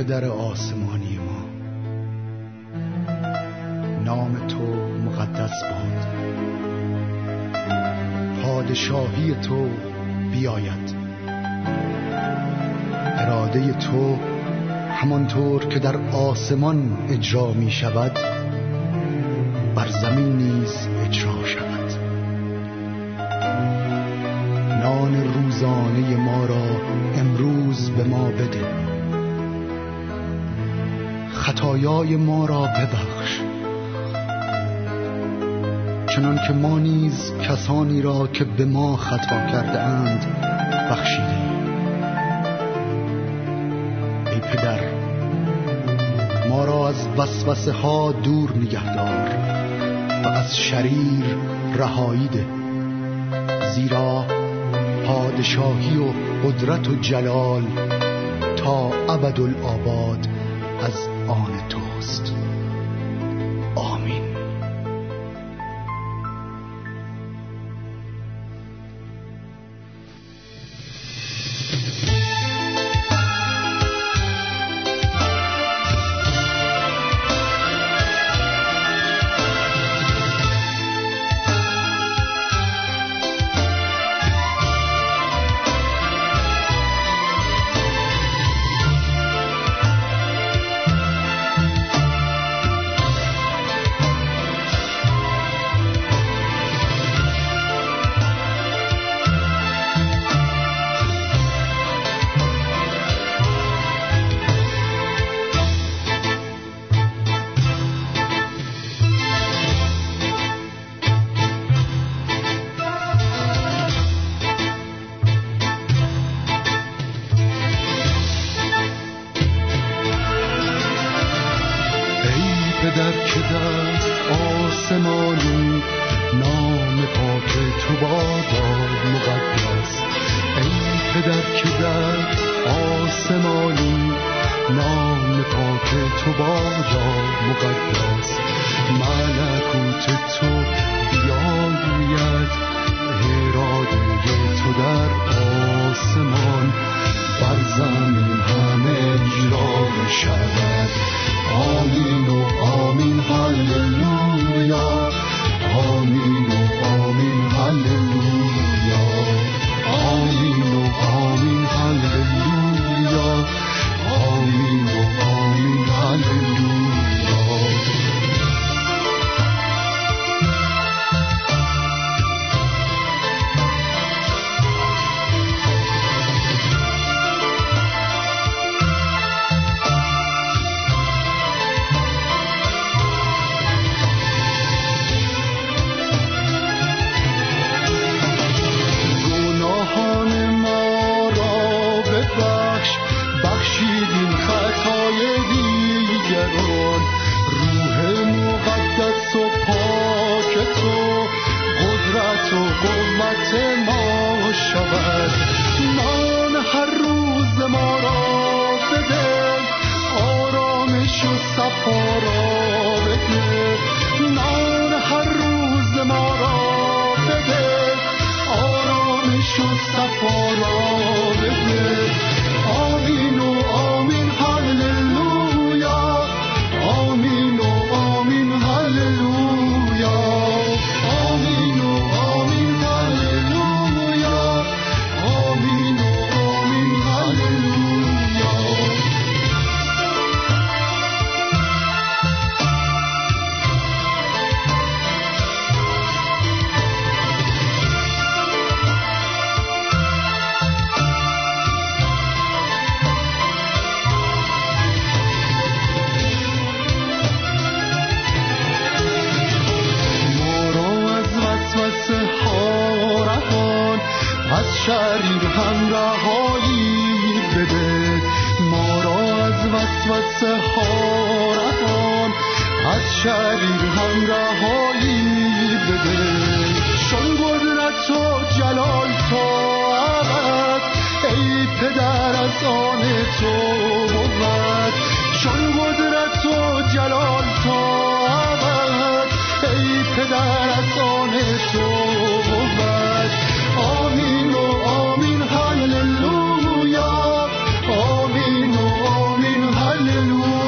پدر آسمانی ما. نام تو مقدس باد. پادشاهی تو بیاید. اراده تو همانطور که در آسمان اجرا می شود بر زمین نیز خطایای ما را ببخش. چنان که ما نیز کسانی را که به ما خطا کرده اند بخشیده ای پدر ما را از وسوسه ها دور نگهدار و از شریر رهایی زیرا پادشاهی و قدرت و جلال تا ابدالآباد از آن توست آمین ما را بده آرامش و صفا را بده. نان هر روز ما را بده آرامش و صفا را بده. hallelujah.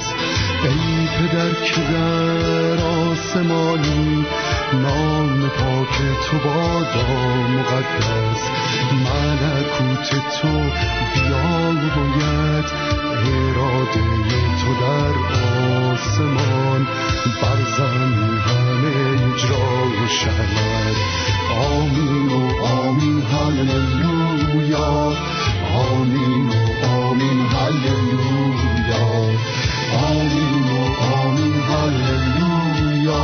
مقدس ای پدر که در آسمانی نام پاک تو بادا مقدس. ملکوت تو بیا باید. اراده تو در آسمان. بر زمین همه اجرا شود آمین و آمین. هللویا. آمین و آمین. هللویا. آمین و آمین هللویا.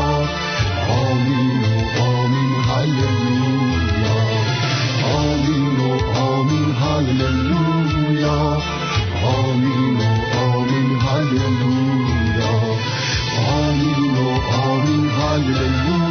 آمین و آمین هللویا. آمین و آمین هللویا. آمین و آمین هللویا آمین و آمین هللویا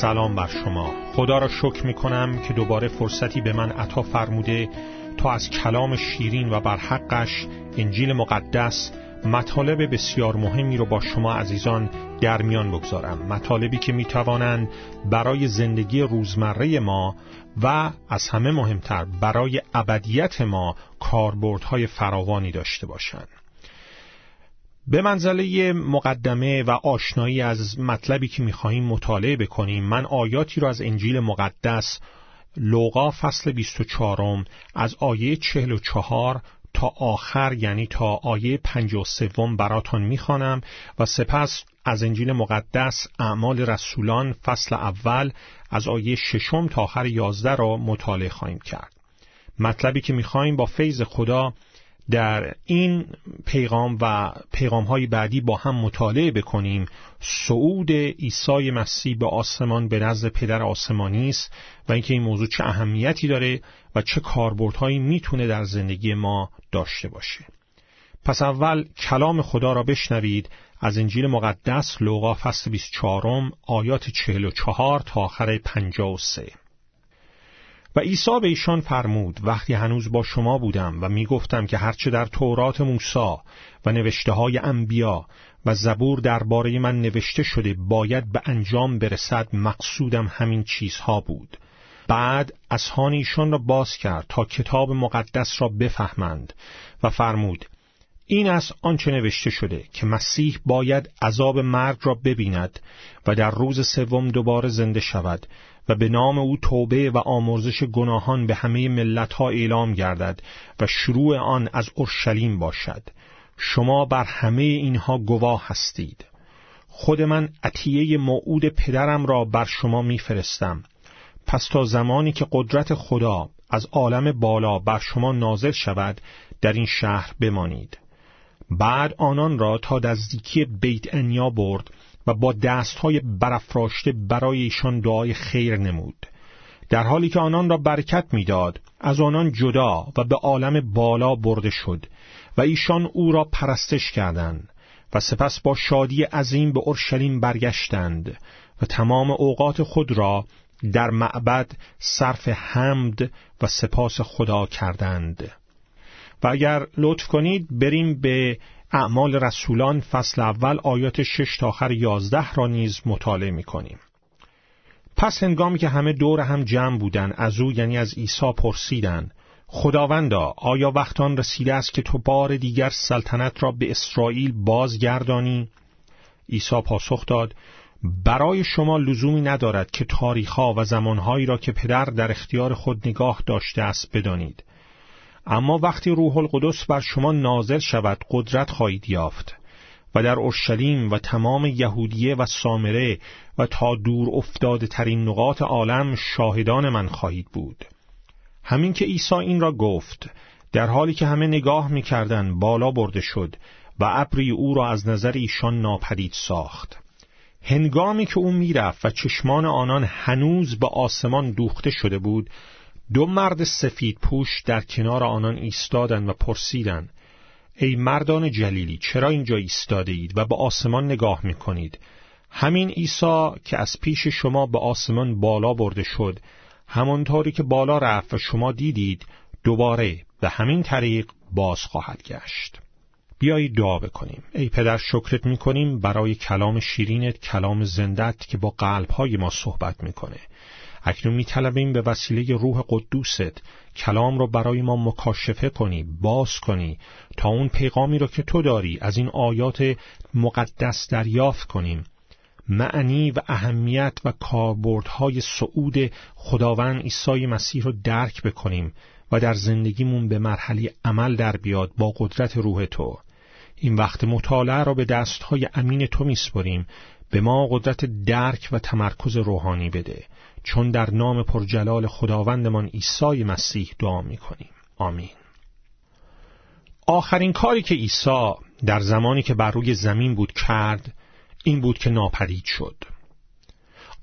سلام بر شما. خدا را شکر می کنم که دوباره فرصتی به من عطا فرموده تا از کلام شیرین و بر حقش انجیل مقدس مطالب بسیار مهمی رو با شما عزیزان در میان بگذارم. مطالبی که می توانند برای زندگی روزمره ما و از همه مهمتر برای ابدیت ما کاربردهای فراوانی داشته باشند. به منزله مقدمه و آشنایی از مطلبی که می‌خواهیم مطالعه بکنیم من آیاتی را از انجیل مقدس لوقا فصل 24 از آیه 44 تا آخر یعنی تا آیه 53 براتان می‌خوانم و سپس از انجیل مقدس اعمال رسولان فصل اول از آیه ششم تا آخر 11 را مطالعه خواهیم کرد. مطلبی که می‌خواهیم با فیض خدا در این پیغام و پیغام های بعدی با هم مطالعه بکنیم. صعود عیسی مسیح به آسمان به نزد پدر آسمانی است و اینکه این موضوع چه اهمیتی داره و چه کاربردهایی می‌تونه در زندگی ما داشته باشه. پس اول کلام خدا را بشنوید از انجیل مقدس لوقا فصل 24 آیات 44 تا آخر 53 و عیسی به ایشان فرمود وقتی هنوز با شما بودم و می گفتم که هرچه در تورات موسی و نوشته های انبیا و زبور درباره من نوشته شده باید به انجام برسد مقصودم همین چیزها بود. بعد اسهان ایشان را باز کرد تا کتاب مقدس را بفهمند و فرمود این از آنچه نوشته شده که مسیح باید عذاب مرگ را ببیند و در روز سوم دوباره زنده شود و به نام او توبه و آمرزش گناهان به همه ملتها اعلام گردد و شروع آن از اورشلیم باشد. شما بر همه اینها گواه هستید. خود من عطیه موعود پدرم را بر شما میفرستم. پس تا زمانی که قدرت خدا از عالم بالا بر شما نازل شود در این شهر بمانید. بعد آنان را تا نزدیکی بیت انیا برد و با دستهای برافراشته برای ایشان دعای خیر نمود. در حالی که آنان را برکت می‌داد از آنان جدا و به عالم بالا برده شد و ایشان او را پرستش کردند و سپس با شادی عظیم به اورشلیم برگشتند و تمام اوقات خود را در معبد صرف حمد و سپاس خدا کردند. و اگر لطف کنید بریم به اعمال رسولان فصل اول آیات 6 تا آخر 11 را نیز مطالعه می کنیم. پس هنگامی که همه دور هم جمع بودن از او یعنی از عیسی پرسیدند خداوندا آیا وقتان رسیده است که تو بار دیگر سلطنت را به اسرائیل بازگردانی عیسی پاسخ داد برای شما لزومی ندارد که تاریخها و زمانهایی را که پدر در اختیار خود نگاه داشته است بدانید اما وقتی روح القدس بر شما نازل شود قدرت خواهید یافت. و در اورشلیم و تمام یهودیه و سامره و تا دور افتاده ترین نقاط عالم شاهدان من خواهید بود. همین که عیسی این را گفت در حالی که همه نگاه می‌کردند بالا برده شد و ابری او را از نظر ایشان ناپدید ساخت. هنگامی که او می‌رفت و چشمان آنان هنوز به آسمان دوخته شده بود دو مرد سفید پوش در کنار آنان ایستادند و پرسیدند ای مردان جلیلی چرا اینجا ایستاده اید و به آسمان نگاه می کنید همین عیسی که از پیش شما به آسمان بالا برده شد همانطوری که بالا رفت و شما دیدید دوباره به همین طریق باز خواهد گشت. بیایید دعا بکنیم. ای پدر شکرت می‌کنیم برای کلام شیرینت کلام زندت که با قلبهای ما صحبت می‌کنه. اکنون میطلبیم به وسیله روح قدوست کلام را برای ما مکاشفه کنی باز کنی تا اون پیغامی را که تو داری از این آیات مقدس دریافت کنیم. معنی و اهمیت و کاربردهای صعود خداوند عیسی مسیح را درک بکنیم و در زندگیمون به مرحله عمل در بیاد با قدرت روح تو. این وقت مطالعه را به دستهای امین تو میسپریم به ما قدرت درک و تمرکز روحانی بده چون در نام پرجلال خداوندمان عیسی مسیح دعا می‌کنیم. آمین. آخرین کاری که عیسی در زمانی که بر روی زمین بود کرد این بود که ناپدید شد.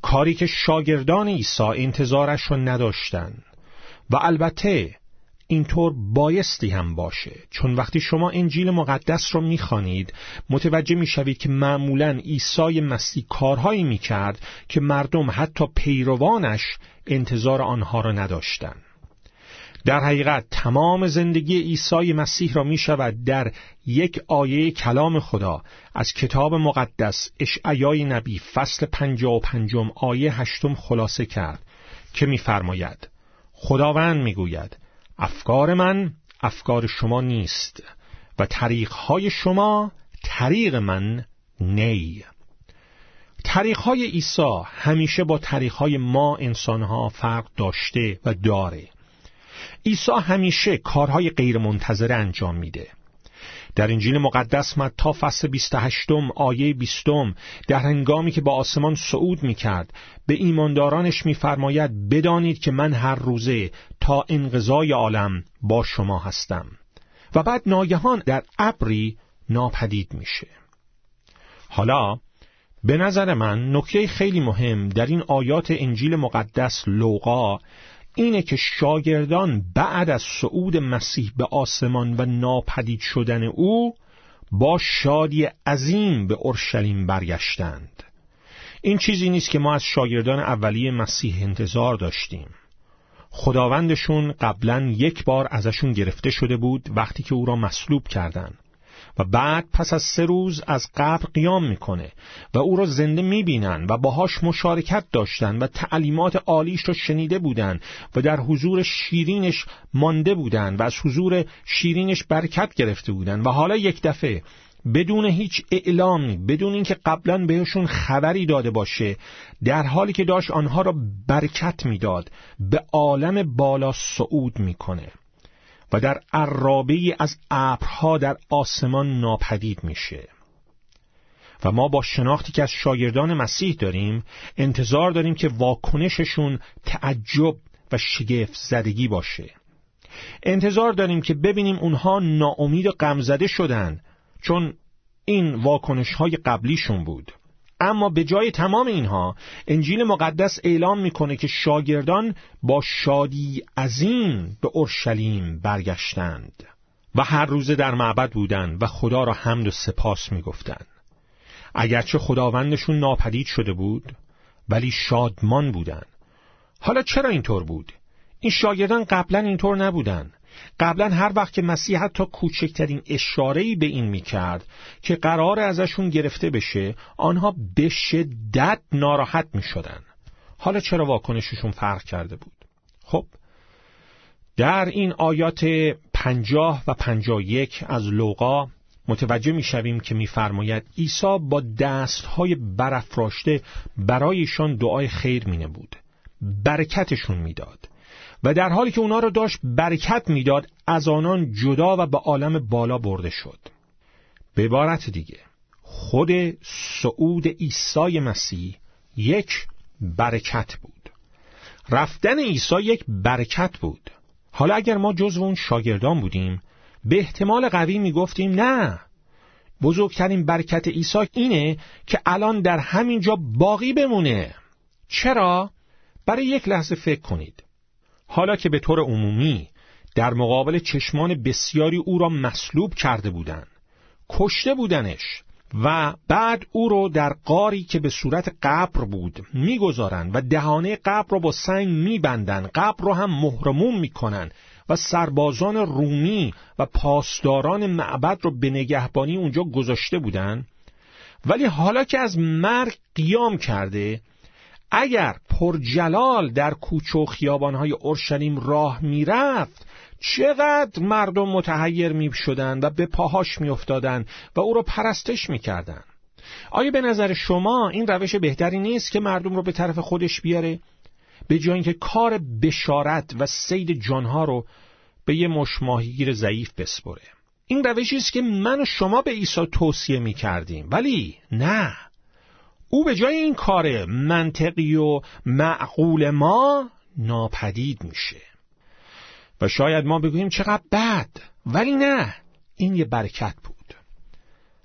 کاری که شاگردان عیسی انتظارش را نداشتند. و البته اینطور بایستی هم باشه. چون وقتی شما انجیل مقدس رو می‌خوانید متوجه می‌شوید که معمولا عیسی مسیح کارهایی می‌کرد که مردم حتی پیروانش انتظار آنها را نداشتند در حقیقت تمام زندگی عیسی مسیح را می شود در یک آیه کلام خدا از کتاب مقدس اشعیای نبی فصل پنجا و پنجم آیه هشتم خلاصه کرد که میفرماید خداوند می‌گوید افکار من افکار شما نیست و طریقهای شما طریق من نی. طریقهای عیسی همیشه با طریقهای ما انسانها فرق داشته و داره. عیسی همیشه کارهای غیرمنتظره انجام میده. در انجیل مقدس متا فصل 28 آیه 20 در هنگامی که با آسمان صعود می کرد به ایماندارانش میفرماید بدانید که من هر روزه تا انقضای عالم با شما هستم. و بعد ناگهان در ابری ناپدید میشه. حالا به نظر من نکته خیلی مهم در این آیات انجیل مقدس لوقا اینه که شاگردان بعد از صعود مسیح به آسمان و ناپدید شدن او با شادی عظیم به اورشلیم برگشتند. این چیزی نیست که ما از شاگردان اولیه مسیح انتظار داشتیم. خداوندشون قبلا یک بار ازشون گرفته شده بود وقتی که او را مصلوب کردند. و بعد پس از سه روز از قبر قیام می‌کنه و او را زنده می‌بینن و باهاش مشارکت داشتن و تعلیمات عالیش را شنیده بودن و در حضور شیرینش مانده بودن و از حضور شیرینش برکت گرفته بودن. و حالا یک دفعه بدون هیچ اعلامی بدون اینکه قبلا بهشون خبری داده باشه در حالی که داشت آنها را برکت می‌داد به عالم بالا صعود می‌کنه. و در عرابه از ابرها در آسمان ناپدید میشه. و ما با شناختی که از شاگردان مسیح داریم انتظار داریم که واکنششون تعجب و شگفت زدگی باشه. انتظار داریم که ببینیم اونها ناامید و غمزده شدن چون این واکنش های قبلیشون بود. اما به جای تمام اینها انجیل مقدس اعلام می‌کنه که شاگردان با شادی عظیم به اورشلیم برگشتند و هر روزه در معبد بودند و خدا را حمد و سپاس می‌گفتند اگرچه خداوندشون ناپدید شده بود ولی شادمان بودند حالا چرا اینطور بود؟ این شاگردان قبلا اینطور نبودن. قبلا هر وقت که مسیح حتی کوچکترین اشارهی به این می‌کرد که قرار ازشون گرفته بشه آنها به شدت ناراحت می‌شدن. حالا چرا واکنششون فرق کرده بود؟ خب در این آیات پنجاه و پنجاه یک از لوقا متوجه می‌شویم که میفرماید عیسی با دستهای برافراشته برایشان دعای خیر مینه بود برکتشون می‌داد و در حالی که اونا رو داشت برکت می‌داد از آنان جدا و به عالم بالا برده شد. به عبارت دیگه خود صعود عیسی مسیح یک برکت بود. رفتن عیسی یک برکت بود. حالا اگر ما جزو اون شاگردان بودیم به احتمال قوی می‌گفتیم نه. بزرگترین برکت عیسی اینه که الان در همین جا باقی بمونه. چرا؟ برای یک لحظه فکر کنید. حالا که به طور عمومی در مقابل چشمان بسیاری او را مصلوب کرده بودند کشته بودنش و بعد او رو در قاری که به صورت قبر بود می‌گذارند و دهانه قبر را با سنگ میبندند قبر رو هم مهرموم می‌کنن و سربازان رومی و پاسداران معبد رو به نگهبانی اونجا گذاشته بودند. ولی حالا که از مرگ قیام کرده اگر پرجلال در کوچه و خیابانهای اورشلیم راه می‌رفت چقدر مردم متحیر می شدن و به پاهاش می افتادن و او را پرستش می کردن. آیا به نظر شما این روش بهتری نیست که مردم رو به طرف خودش بیاره؟ به جای اینکه کار بشارت و سید جانها رو به یه مشماهیگیر ضعیف بسپره. این روشی است که من و شما به عیسی توصیه می کردیم ولی نه او به جای این کار منطقی و معقول ما ناپدید میشه. و شاید ما بگوییم چقدر بد. ولی نه این یه برکت بود.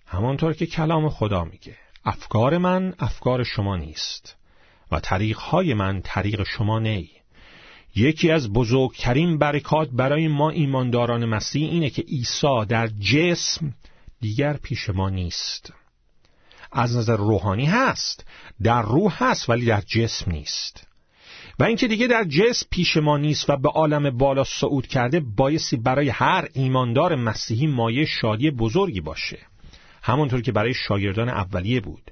همانطور که کلام خدا میگه افکار من افکار شما نیست و طریقهای من طریق شما نی. یکی از بزرگترین برکات برای ما ایمانداران مسیح اینه که عیسی در جسم دیگر پیش ما نیست. از نظر روحانی هست. در روح هست ولی در جسم نیست. و اینکه دیگه در جسم پیش ما نیست و به عالم بالا صعود کرده بایستی برای هر ایماندار مسیحی مایه شادی بزرگی باشه. همونطور که برای شاگردان اولیه بود.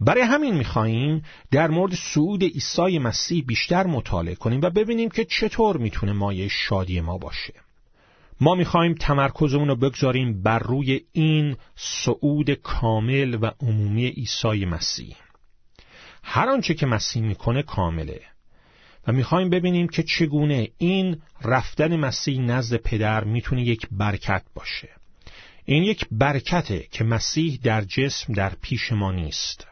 برای همین میخواییم در مورد صعود عیسی مسیح بیشتر مطالعه کنیم و ببینیم که چطور می‌تونه مایه شادی ما باشه. ما می‌خواهیم تمرکزمون رو بگذاریم بر روی این صعود کامل و عمومی عیسی مسیح. هر آنچه که مسیح می‌کنه کامله. و می‌خوایم ببینیم که چگونه این رفتن مسیح نزد پدر می‌تونه یک برکت باشه. این یک برکته که مسیح در جسم در پیش ما نیست.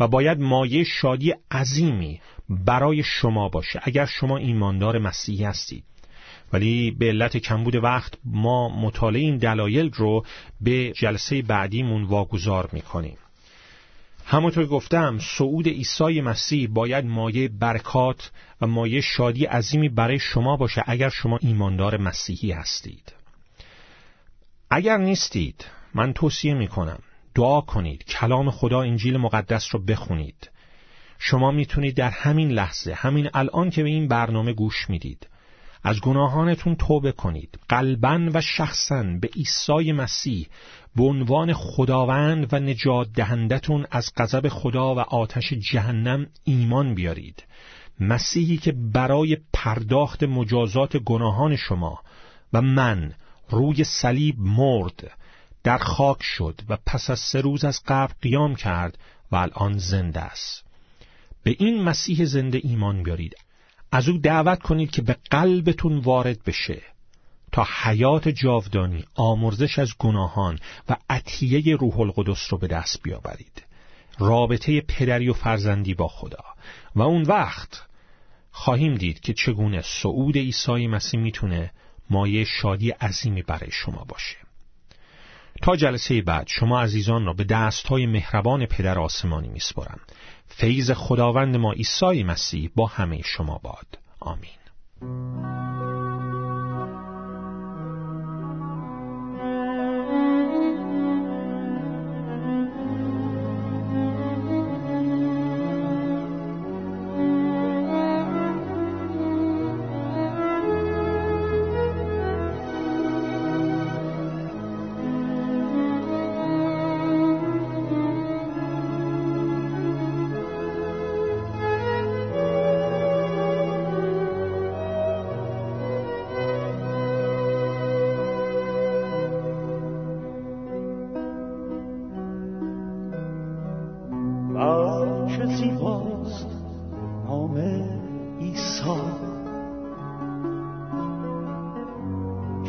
و باید مایه شادی عظیمی برای شما باشه. اگر شما ایماندار مسیحی هستید ولی به علت کمبود وقت ما مطالعه این دلایل رو به جلسه بعدیمون واگذار می‌کنیم. همونطور گفتم صعود عیسی مسیح باید مایه برکات و مایه شادی عظیمی برای شما باشه اگر شما ایماندار مسیحی هستید. اگر نیستید من توصیه می‌کنم دعا کنید کلام خدا انجیل مقدس رو بخونید. شما می‌تونید در همین لحظه همین الان که به این برنامه گوش می‌دید از گناهانتون توبه کنید قلبا و شخصا به عیسی مسیح به عنوان خداوند و نجات دهندتون از غضب خدا و آتش جهنم ایمان بیارید. مسیحی که برای پرداخت مجازات گناهان شما و من روی صلیب مرد در خاک شد و پس از سه روز از قبر قیام کرد و الان زنده است. به این مسیح زنده ایمان بیارید. از او دعوت کنید که به قلبتون وارد بشه تا حیات جاودانی آمرزش از گناهان و عطیه روح القدس رو به دست بیاورید. رابطه پدری و فرزندی با خدا. و اون وقت خواهیم دید که چگونه صعود عیسی مسیح می‌تونه مایه شادی عظیمی برای شما باشه. تا جلسه بعد شما عزیزان را به دستهای مهربان پدر آسمانی میسپرم فیض خداوند ما عیسی مسیح با همه شما باد. آمین.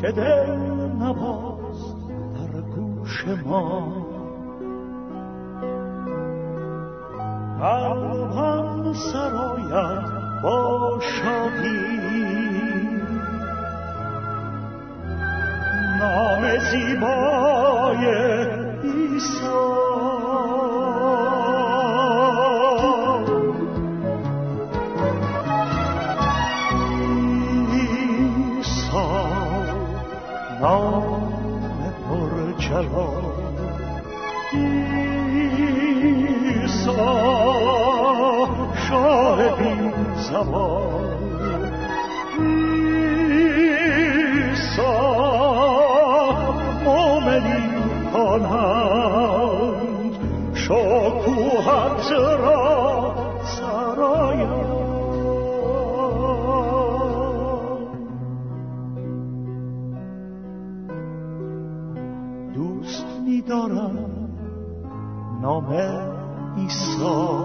که دل نباست در گوش ما. قلبم سراید با شادی. نام زیبای ایسا این زمان ایسا مومنی کنند شکوهت را سرایم دوست میدارم نام ایسا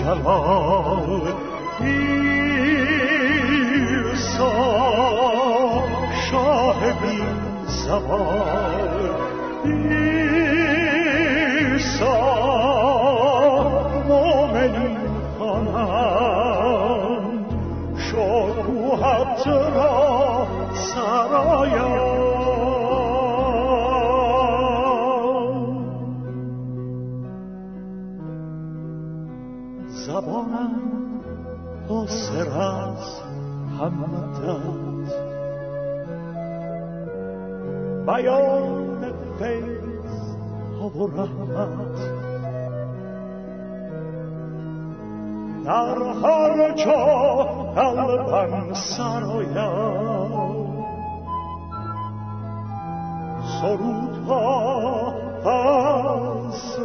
جلال زبان. قاصر از همت بیان فیض و رحمت در هر جا قلبم سرودها از